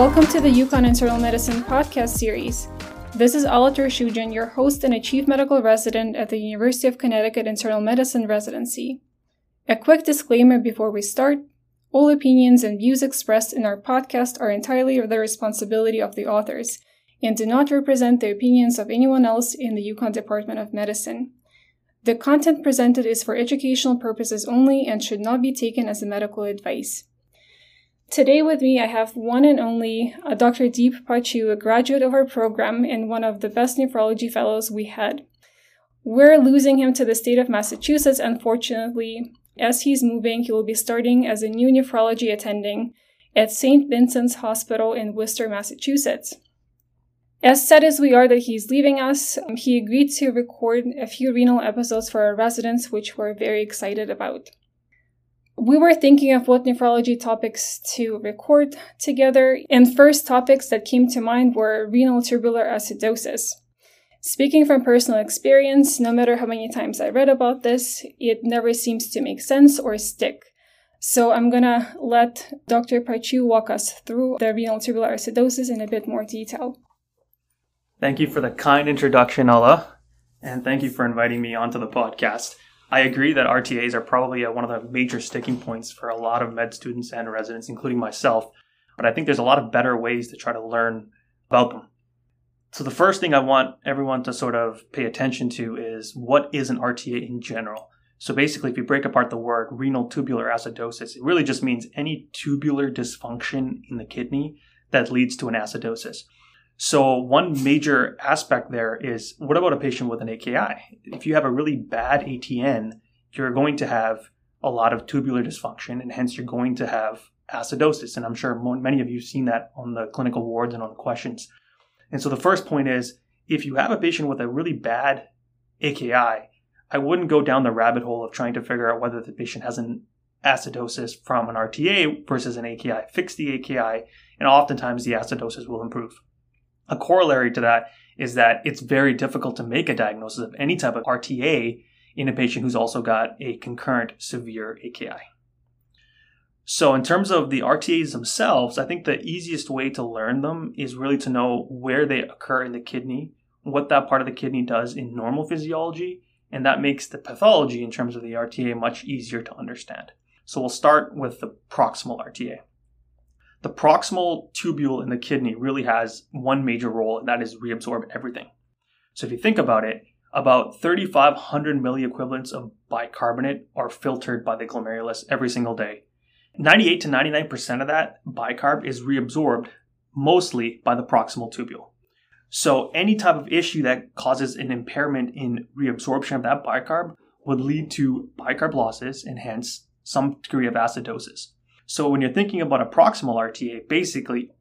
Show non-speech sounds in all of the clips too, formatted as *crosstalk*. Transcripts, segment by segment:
Welcome to the UConn Internal Medicine podcast series. This is Alatur Shujan, your host and a chief medical resident at the University of Connecticut Internal Medicine residency. A quick disclaimer before we start all opinions and views expressed in our podcast are entirely the responsibility of the authors and do not represent the opinions of anyone else in the UConn Department of Medicine. The content presented is for educational purposes only and should not be taken as medical advice. Today with me, I have one and only uh, Dr. Deep Pachu, a graduate of our program and one of the best nephrology fellows we had. We're losing him to the state of Massachusetts, unfortunately. As he's moving, he will be starting as a new nephrology attending at St. Vincent's Hospital in Worcester, Massachusetts. As sad as we are that he's leaving us, he agreed to record a few renal episodes for our residents, which we're very excited about. We were thinking of what nephrology topics to record together, and first topics that came to mind were renal tubular acidosis. Speaking from personal experience, no matter how many times I read about this, it never seems to make sense or stick. So I'm gonna let Dr. Pachu walk us through the renal tubular acidosis in a bit more detail. Thank you for the kind introduction, Allah, and thank you for inviting me onto the podcast. I agree that RTAs are probably uh, one of the major sticking points for a lot of med students and residents, including myself, but I think there's a lot of better ways to try to learn about them. So, the first thing I want everyone to sort of pay attention to is what is an RTA in general? So, basically, if you break apart the word renal tubular acidosis, it really just means any tubular dysfunction in the kidney that leads to an acidosis. So one major aspect there is what about a patient with an AKI? If you have a really bad ATN, you're going to have a lot of tubular dysfunction and hence you're going to have acidosis. And I'm sure many of you have seen that on the clinical wards and on the questions. And so the first point is if you have a patient with a really bad AKI, I wouldn't go down the rabbit hole of trying to figure out whether the patient has an acidosis from an RTA versus an AKI. Fix the AKI, and oftentimes the acidosis will improve. A corollary to that is that it's very difficult to make a diagnosis of any type of RTA in a patient who's also got a concurrent severe AKI. So, in terms of the RTAs themselves, I think the easiest way to learn them is really to know where they occur in the kidney, what that part of the kidney does in normal physiology, and that makes the pathology in terms of the RTA much easier to understand. So, we'll start with the proximal RTA. The proximal tubule in the kidney really has one major role, and that is reabsorb everything. So if you think about it, about 3,500 milliequivalents of bicarbonate are filtered by the glomerulus every single day. 98 to 99% of that bicarb is reabsorbed mostly by the proximal tubule. So any type of issue that causes an impairment in reabsorption of that bicarb would lead to bicarb losses and hence some degree of acidosis. So when you're thinking about a proximal RTA, basically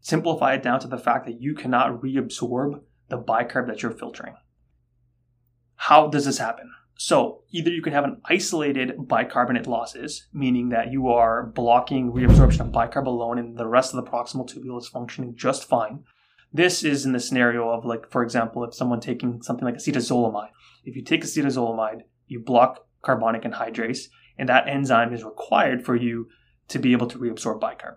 simplify it down to the fact that you cannot reabsorb the bicarb that you're filtering. How does this happen? So either you can have an isolated bicarbonate losses, meaning that you are blocking reabsorption of bicarb alone and the rest of the proximal tubule is functioning just fine. This is in the scenario of like, for example, if someone taking something like acetazolamide. If you take acetazolamide, you block carbonic anhydrase, and that enzyme is required for you to be able to reabsorb bicarb.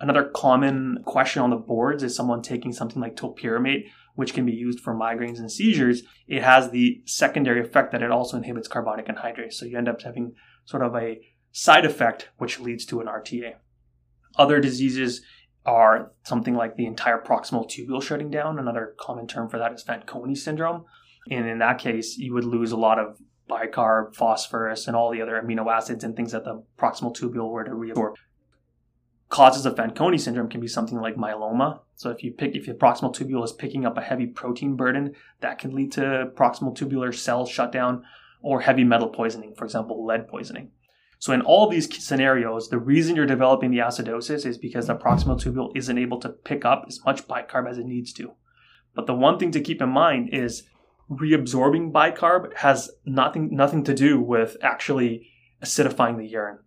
Another common question on the boards is someone taking something like topiramate, which can be used for migraines and seizures. It has the secondary effect that it also inhibits carbonic anhydrase. So you end up having sort of a side effect, which leads to an RTA. Other diseases are something like the entire proximal tubule shutting down. Another common term for that is Fanconi syndrome. And in that case, you would lose a lot of bicarb, phosphorus, and all the other amino acids and things that the proximal tubule were to reabsorb. Causes of Fanconi syndrome can be something like myeloma. So if you pick, if your proximal tubule is picking up a heavy protein burden, that can lead to proximal tubular cell shutdown or heavy metal poisoning, for example, lead poisoning. So in all these scenarios, the reason you're developing the acidosis is because the proximal tubule isn't able to pick up as much bicarb as it needs to. But the one thing to keep in mind is reabsorbing bicarb has nothing nothing to do with actually acidifying the urine.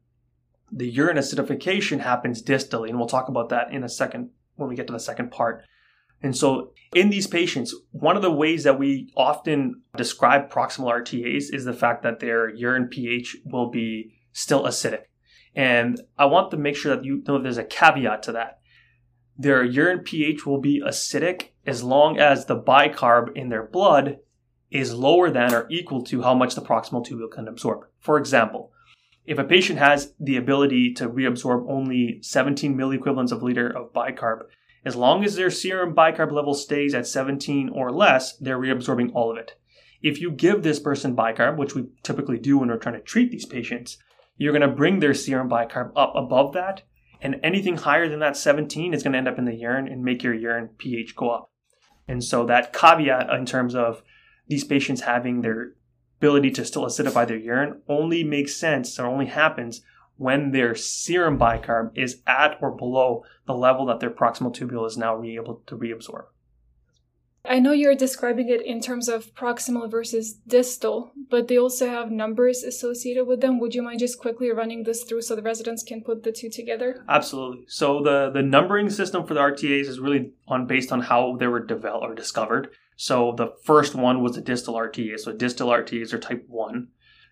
The urine acidification happens distally, and we'll talk about that in a second when we get to the second part. And so, in these patients, one of the ways that we often describe proximal RTAs is the fact that their urine pH will be still acidic. And I want to make sure that you know there's a caveat to that. Their urine pH will be acidic as long as the bicarb in their blood is lower than or equal to how much the proximal tubule can absorb. For example, if a patient has the ability to reabsorb only 17 milliequivalents of liter of bicarb, as long as their serum bicarb level stays at 17 or less, they're reabsorbing all of it. If you give this person bicarb, which we typically do when we're trying to treat these patients, you're going to bring their serum bicarb up above that, and anything higher than that 17 is going to end up in the urine and make your urine pH go up. And so that caveat in terms of these patients having their ability to still acidify their urine only makes sense or only happens when their serum bicarb is at or below the level that their proximal tubule is now able to reabsorb. I know you're describing it in terms of proximal versus distal, but they also have numbers associated with them. Would you mind just quickly running this through so the residents can put the two together? Absolutely. So the the numbering system for the RTAs is really on based on how they were developed or discovered. So the first one was a distal RTA. So distal RTAs are type 1.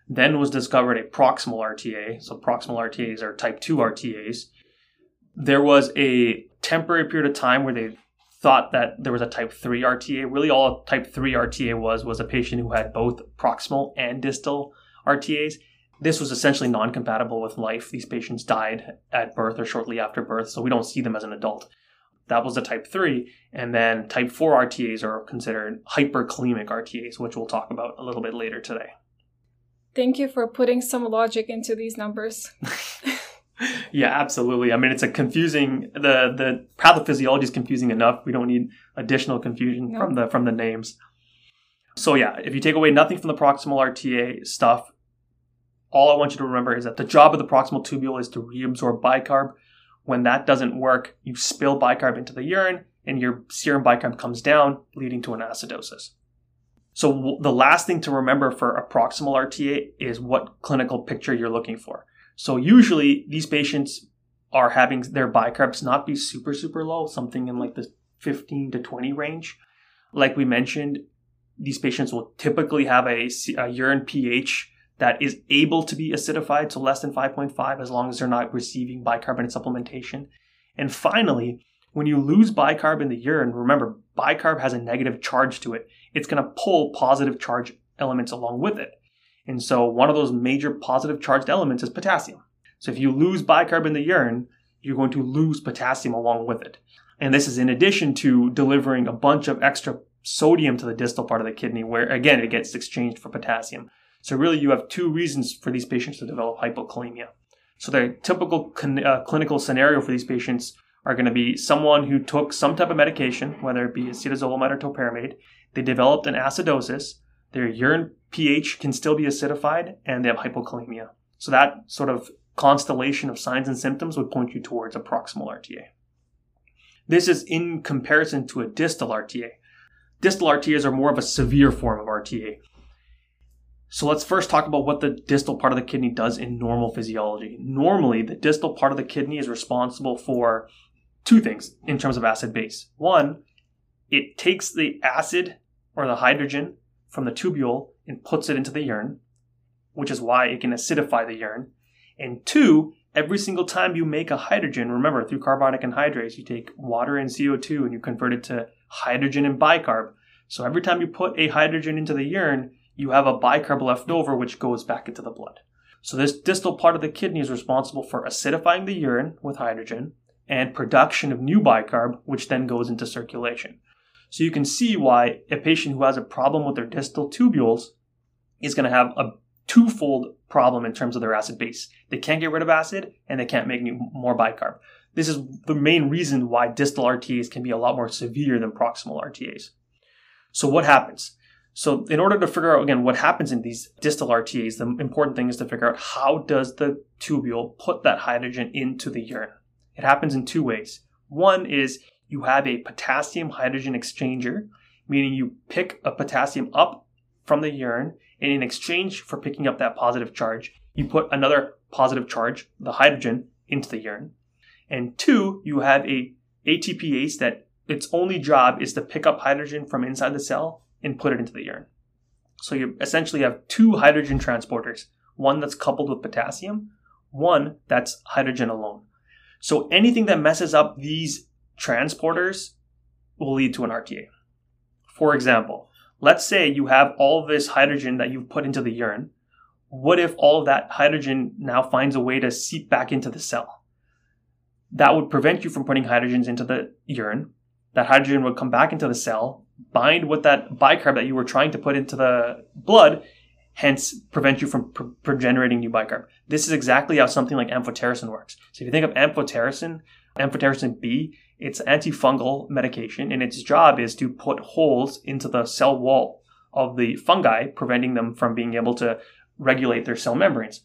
Then was discovered a proximal RTA. So proximal RTAs are type 2 RTAs. There was a temporary period of time where they thought that there was a type 3 RTA. Really, all type 3 RTA was was a patient who had both proximal and distal RTAs. This was essentially non compatible with life. These patients died at birth or shortly after birth, so we don't see them as an adult. That was the type 3. And then type 4 RTAs are considered hyperkalemic RTAs, which we'll talk about a little bit later today. Thank you for putting some logic into these numbers. *laughs* *laughs* yeah, absolutely. I mean, it's a confusing. the The pathophysiology is confusing enough. We don't need additional confusion no. from the from the names. So yeah, if you take away nothing from the proximal RTA stuff, all I want you to remember is that the job of the proximal tubule is to reabsorb bicarb when that doesn't work, you spill bicarb into the urine and your serum bicarb comes down, leading to an acidosis. So the last thing to remember for a proximal RTA is what clinical picture you're looking for. So usually these patients are having their bicarbs not be super, super low, something in like the 15 to 20 range. Like we mentioned, these patients will typically have a, a urine pH that is able to be acidified to less than 5.5 as long as they're not receiving bicarbonate supplementation. And finally, when you lose bicarb in the urine, remember, bicarb has a negative charge to it. It's going to pull positive charge elements along with it. And so one of those major positive charged elements is potassium. So if you lose bicarb in the urine, you're going to lose potassium along with it. And this is in addition to delivering a bunch of extra sodium to the distal part of the kidney, where again, it gets exchanged for potassium. So really, you have two reasons for these patients to develop hypokalemia. So the typical con- uh, clinical scenario for these patients are going to be someone who took some type of medication, whether it be acetazolamide or topiramate. They developed an acidosis. Their urine pH can still be acidified, and they have hypokalemia. So that sort of constellation of signs and symptoms would point you towards a proximal RTA. This is in comparison to a distal RTA. Distal RTAs are more of a severe form of RTA. So let's first talk about what the distal part of the kidney does in normal physiology. Normally, the distal part of the kidney is responsible for two things in terms of acid base. One, it takes the acid or the hydrogen from the tubule and puts it into the urine, which is why it can acidify the urine. And two, every single time you make a hydrogen, remember through carbonic anhydrase, you take water and CO2 and you convert it to hydrogen and bicarb. So every time you put a hydrogen into the urine, you have a bicarb left over which goes back into the blood. So this distal part of the kidney is responsible for acidifying the urine with hydrogen and production of new bicarb, which then goes into circulation. So you can see why a patient who has a problem with their distal tubules is going to have a twofold problem in terms of their acid base. They can't get rid of acid and they can't make new, more bicarb. This is the main reason why distal RTAs can be a lot more severe than proximal RTAs. So what happens? So in order to figure out again what happens in these distal RTAs, the important thing is to figure out how does the tubule put that hydrogen into the urine. It happens in two ways. One is you have a potassium hydrogen exchanger, meaning you pick a potassium up from the urine and in exchange for picking up that positive charge, you put another positive charge, the hydrogen, into the urine. And two, you have a ATPase that its only job is to pick up hydrogen from inside the cell and put it into the urine. So you essentially have two hydrogen transporters, one that's coupled with potassium, One, that's hydrogen alone. So anything that messes up these transporters will lead to an RTA. For example, let's say you have all this hydrogen that you've put into the urine. What if all that hydrogen now finds a way to seep back into the cell? That would prevent you from putting hydrogens into the urine. That hydrogen would come back into the cell, bind with that bicarb that you were trying to put into the blood, hence prevent you from pr- pr- generating new bicarb. This is exactly how something like amphotericin works. So if you think of amphotericin, amphotericin B, it's antifungal medication, and its job is to put holes into the cell wall of the fungi, preventing them from being able to regulate their cell membranes.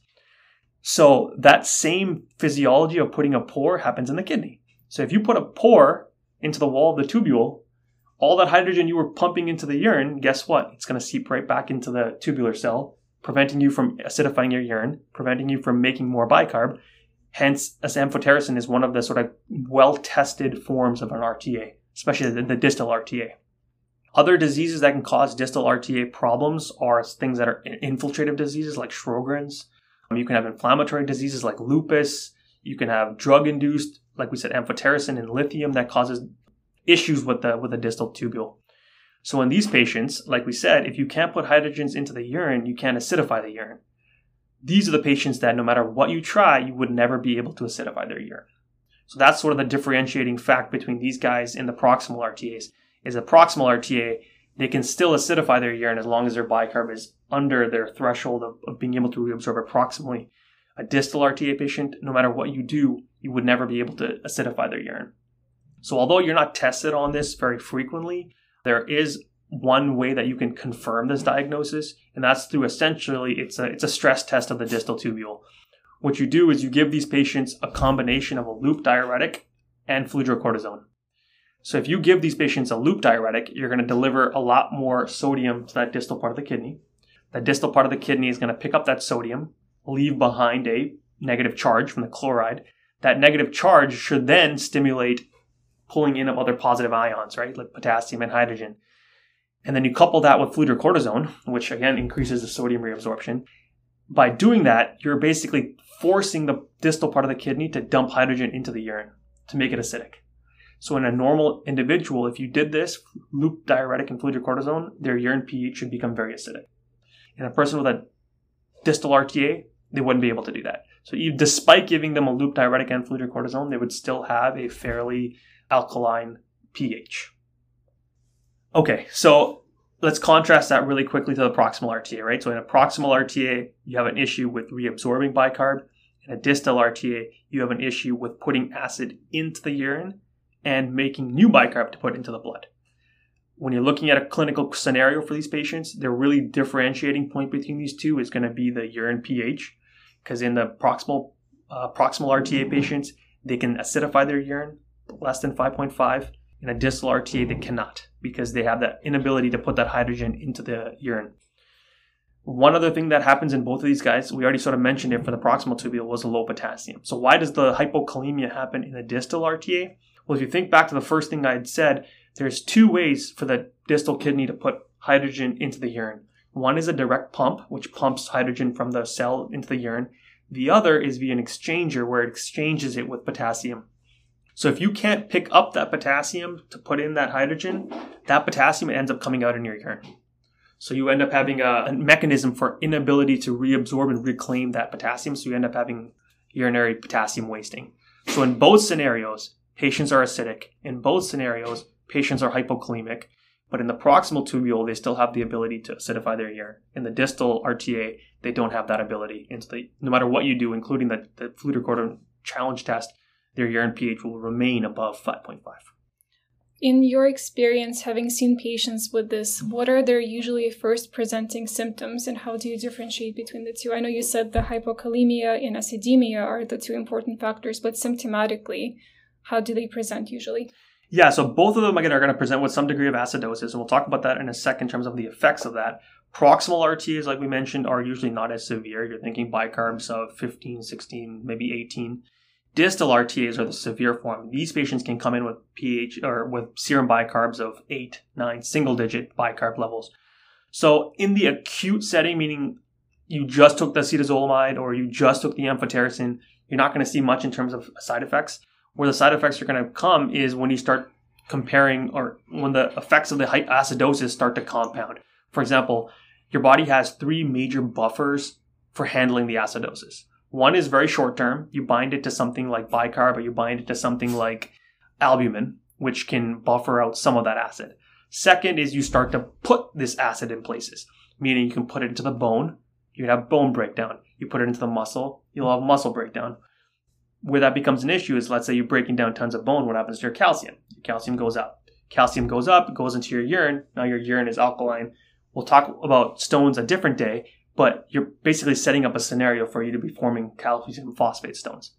So that same physiology of putting a pore happens in the kidney. So if you put a pore into the wall of the tubule, all that hydrogen you were pumping into the urine, guess what? It's going to seep right back into the tubular cell, preventing you from acidifying your urine, preventing you from making more bicarb. Hence, amphotericin is one of the sort of well-tested forms of an RTA, especially the, the distal RTA. Other diseases that can cause distal RTA problems are things that are infiltrative diseases like Sjogren's. Um, you can have inflammatory diseases like lupus. You can have drug-induced, like we said, amphotericin and lithium that causes issues with the with the distal tubule. So in these patients, like we said, if you can't put hydrogens into the urine, you can't acidify the urine. These are the patients that no matter what you try, you would never be able to acidify their urine. So that's sort of the differentiating fact between these guys and the proximal RTAs. Is a proximal RTA, they can still acidify their urine as long as their bicarb is under their threshold of, of being able to reabsorb it proximally. A distal RTA patient, no matter what you do, you would never be able to acidify their urine. So although you're not tested on this very frequently, there is one way that you can confirm this diagnosis, and that's through essentially it's a it's a stress test of the distal tubule. What you do is you give these patients a combination of a loop diuretic and fludrocortisone. So if you give these patients a loop diuretic, you're going to deliver a lot more sodium to that distal part of the kidney. That distal part of the kidney is going to pick up that sodium, leave behind a negative charge from the chloride. That negative charge should then stimulate pulling in of other positive ions, right, like potassium and hydrogen. And then you couple that with fludrocortisone, which again increases the sodium reabsorption. By doing that, you're basically forcing the distal part of the kidney to dump hydrogen into the urine to make it acidic. So in a normal individual, if you did this, loop diuretic and fludrocortisone, their urine pH should become very acidic. In a person with a distal RTA, they wouldn't be able to do that. So despite giving them a loop diuretic and fludrocortisone, they would still have a fairly alkaline pH. Okay, so let's contrast that really quickly to the proximal RTA, right? So in a proximal RTA, you have an issue with reabsorbing bicarb. In a distal RTA, you have an issue with putting acid into the urine and making new bicarb to put into the blood. When you're looking at a clinical scenario for these patients, the really differentiating point between these two is going to be the urine pH, because in the proximal uh, proximal RTA patients, they can acidify their urine less than 5.5. In a distal RTA, they cannot because they have that inability to put that hydrogen into the urine. One other thing that happens in both of these guys, we already sort of mentioned it for the proximal tubule, was a low potassium. So why does the hypokalemia happen in the distal RTA? Well, if you think back to the first thing I had said, there's two ways for the distal kidney to put hydrogen into the urine. One is a direct pump, which pumps hydrogen from the cell into the urine. The other is via an exchanger, where it exchanges it with potassium. So if you can't pick up that potassium to put in that hydrogen, that potassium ends up coming out in your urine. So you end up having a, a mechanism for inability to reabsorb and reclaim that potassium. So you end up having urinary potassium wasting. So in both scenarios, patients are acidic. In both scenarios, patients are hypokalemic. But in the proximal tubule, they still have the ability to acidify their urine. In the distal RTA, they don't have that ability. And so they, no matter what you do, including the, the fludrocortisone challenge test, their urine pH will remain above 5.5. In your experience, having seen patients with this, what are their usually first presenting symptoms and how do you differentiate between the two? I know you said the hypokalemia and acidemia are the two important factors, but symptomatically, how do they present usually? Yeah, so both of them again are going to present with some degree of acidosis, and we'll talk about that in a second in terms of the effects of that. Proximal RTAs, like we mentioned, are usually not as severe. You're thinking bicarbs of 15, 16, maybe 18 Distal RTAs are the severe form. These patients can come in with pH or with serum bicarbs of 8, 9, single digit bicarb levels. So in the acute setting, meaning you just took the acetazolamide or you just took the amphotericin, you're not going to see much in terms of side effects. Where the side effects are going to come is when you start comparing or when the effects of the acidosis start to compound. For example, your body has three major buffers for handling the acidosis. One is very short term. You bind it to something like bicarb or you bind it to something like albumin, which can buffer out some of that acid. Second is you start to put this acid in places, meaning you can put it into the bone, you can have bone breakdown. You put it into the muscle, you'll have muscle breakdown. Where that becomes an issue is let's say you're breaking down tons of bone, what happens to your calcium? Your calcium goes up. Calcium goes up, it goes into your urine. Now your urine is alkaline. We'll talk about stones a different day, but you're basically setting up a scenario for you to be forming calcium phosphate stones.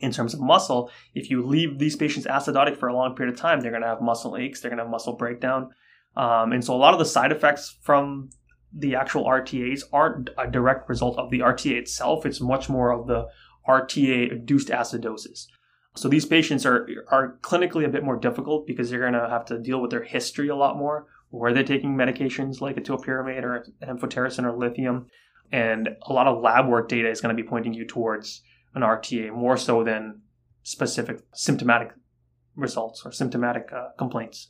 In terms of muscle, if you leave these patients acidotic for a long period of time, they're going to have muscle aches, they're going to have muscle breakdown. Um, and so a lot of the side effects from the actual RTAs aren't a direct result of the RTA itself. It's much more of the RTA induced acidosis. So these patients are are clinically a bit more difficult because you're going to have to deal with their history a lot more. Where they're taking medications like a topiramate or amphotericin or lithium, and a lot of lab work data is going to be pointing you towards an RTA more so than specific symptomatic results or symptomatic uh, complaints.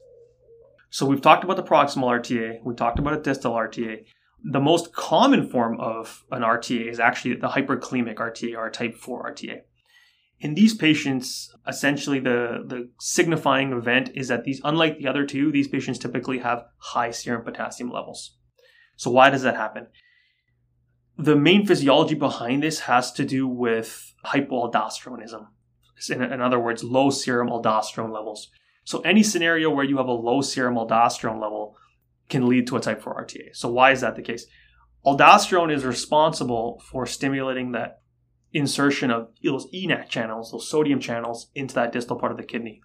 So we've talked about the proximal RTA, we talked about a distal RTA. The most common form of an RTA is actually the hyperkalemic RTA or type 4 RTA. In these patients, essentially the, the signifying event is that these, unlike the other two, these patients typically have high serum potassium levels. So why does that happen? The main physiology behind this has to do with hypoaldosteronism. In, in other words, low serum aldosterone levels. So any scenario where you have a low serum aldosterone level can lead to a type 4 RTA. So why is that the case? Aldosterone is responsible for stimulating that insertion of those ENaC channels, those sodium channels, into that distal part of the kidney.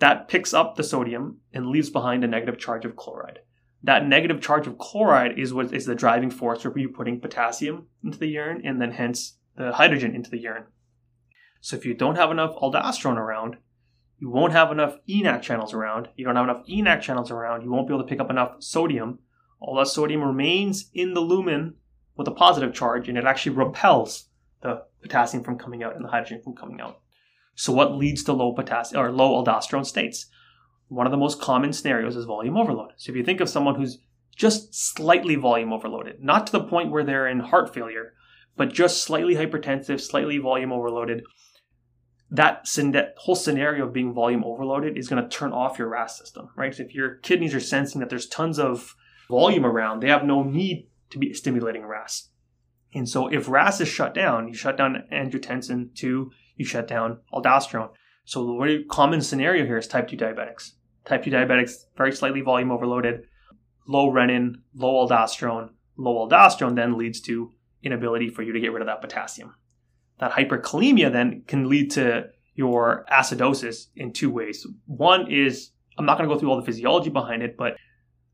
That picks up the sodium and leaves behind a negative charge of chloride. That negative charge of chloride is what is the driving force for you putting potassium into the urine and then hence the hydrogen into the urine. So if you don't have enough aldosterone around, you won't have enough ENaC channels around. You don't have enough ENaC channels around. You won't be able to pick up enough sodium. All that sodium remains in the lumen with a positive charge, and it actually repels the potassium from coming out and the hydrogen from coming out. So, what leads to low potassium or low aldosterone states? One of the most common scenarios is volume overload. So, if you think of someone who's just slightly volume overloaded, not to the point where they're in heart failure, but just slightly hypertensive, slightly volume overloaded, that, whole scenario of being volume overloaded is going to turn off your RAS system, right? So if your kidneys are sensing that there's tons of volume around, they have no need to be stimulating RAS. And so if RAS is shut down, you shut down angiotensin 2, you shut down aldosterone. So the very common scenario here is type 2 diabetics. Type 2 diabetics, very slightly volume overloaded, low renin, low aldosterone. Low aldosterone then leads to inability for you to get rid of that potassium that hyperkalemia then can lead to your acidosis in two ways. One is, I'm not going to go through all the physiology behind it, but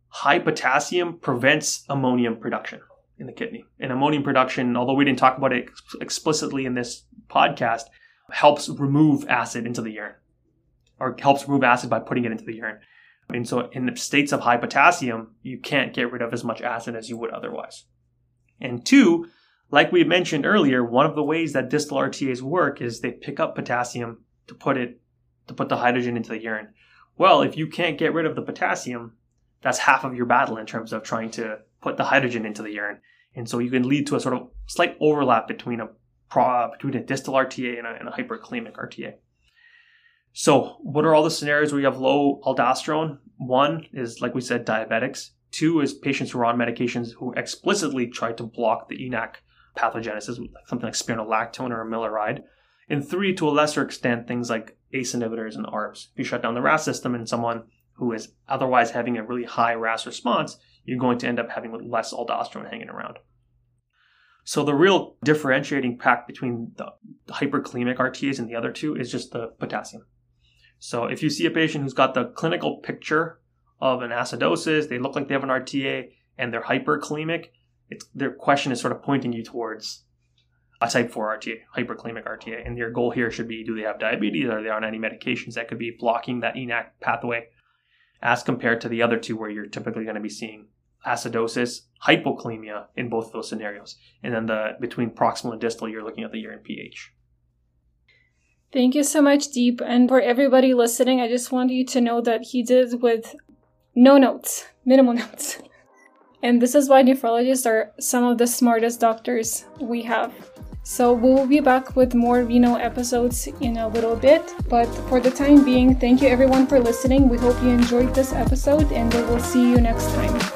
high potassium prevents ammonium production in the kidney. And ammonium production, although we didn't talk about it explicitly in this podcast, helps remove acid into the urine or helps remove acid by putting it into the urine. And so in states of high potassium, you can't get rid of as much acid as you would otherwise. And two, like we mentioned earlier, one of the ways that distal RTAs work is they pick up potassium to put it to put the hydrogen into the urine. Well, if you can't get rid of the potassium, that's half of your battle in terms of trying to put the hydrogen into the urine. And so you can lead to a sort of slight overlap between a between a distal RTA and a, and a hyperkalemic RTA. So, what are all the scenarios where you have low aldosterone? One is, like we said, diabetics. Two is patients who are on medications who explicitly try to block the ENaC pathogenesis, something like spironolactone or amiloride. And three, to a lesser extent, things like ACE inhibitors and ARBs. If you shut down the RAS system in someone who is otherwise having a really high RAS response, you're going to end up having less aldosterone hanging around. So the real differentiating pack between the hyperkalemic RTAs and the other two is just the potassium. So if you see a patient who's got the clinical picture of an acidosis, they look like they have an RTA, and they're hyperkalemic, their question is sort of pointing you towards a type 4 RTA, hyperkalemic RTA. And your goal here should be do they have diabetes? Are they on any medications that could be blocking that ENaC pathway? As compared to the other two, where you're typically going to be seeing acidosis, hypokalemia in both of those scenarios. And then the between proximal and distal, you're looking at the urine pH. Thank you so much, Deep. And for everybody listening, I just want you to know that he did with no notes, minimal *laughs* notes. And this is why nephrologists are some of the smartest doctors we have. So we will be back with more Renal episodes in a little bit. But for the time being, thank you everyone for listening. We hope you enjoyed this episode and we will see you next time.